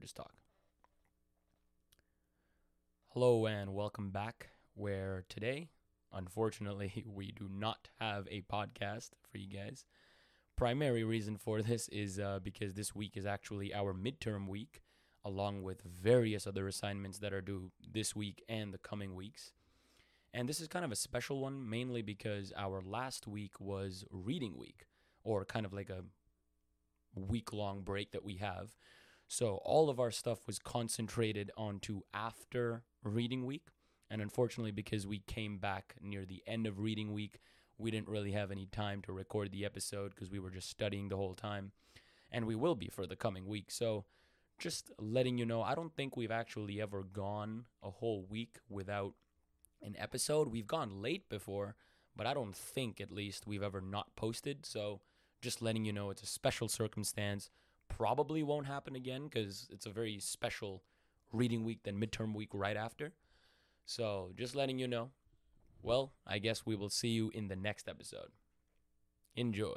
just talk. Hello and welcome back. Where today, unfortunately, we do not have a podcast for you guys. Primary reason for this is uh, because this week is actually our midterm week, along with various other assignments that are due this week and the coming weeks. And this is kind of a special one, mainly because our last week was reading week, or kind of like a week long break that we have. So all of our stuff was concentrated onto after reading week. And unfortunately, because we came back near the end of reading week, we didn't really have any time to record the episode because we were just studying the whole time. And we will be for the coming week. So just letting you know, I don't think we've actually ever gone a whole week without an episode. We've gone late before, but I don't think at least we've ever not posted. So just letting you know it's a special circumstance. Probably won't happen again because it's a very special reading week than midterm week right after. So just letting you know. Well, I guess we will see you in the next episode. Enjoy.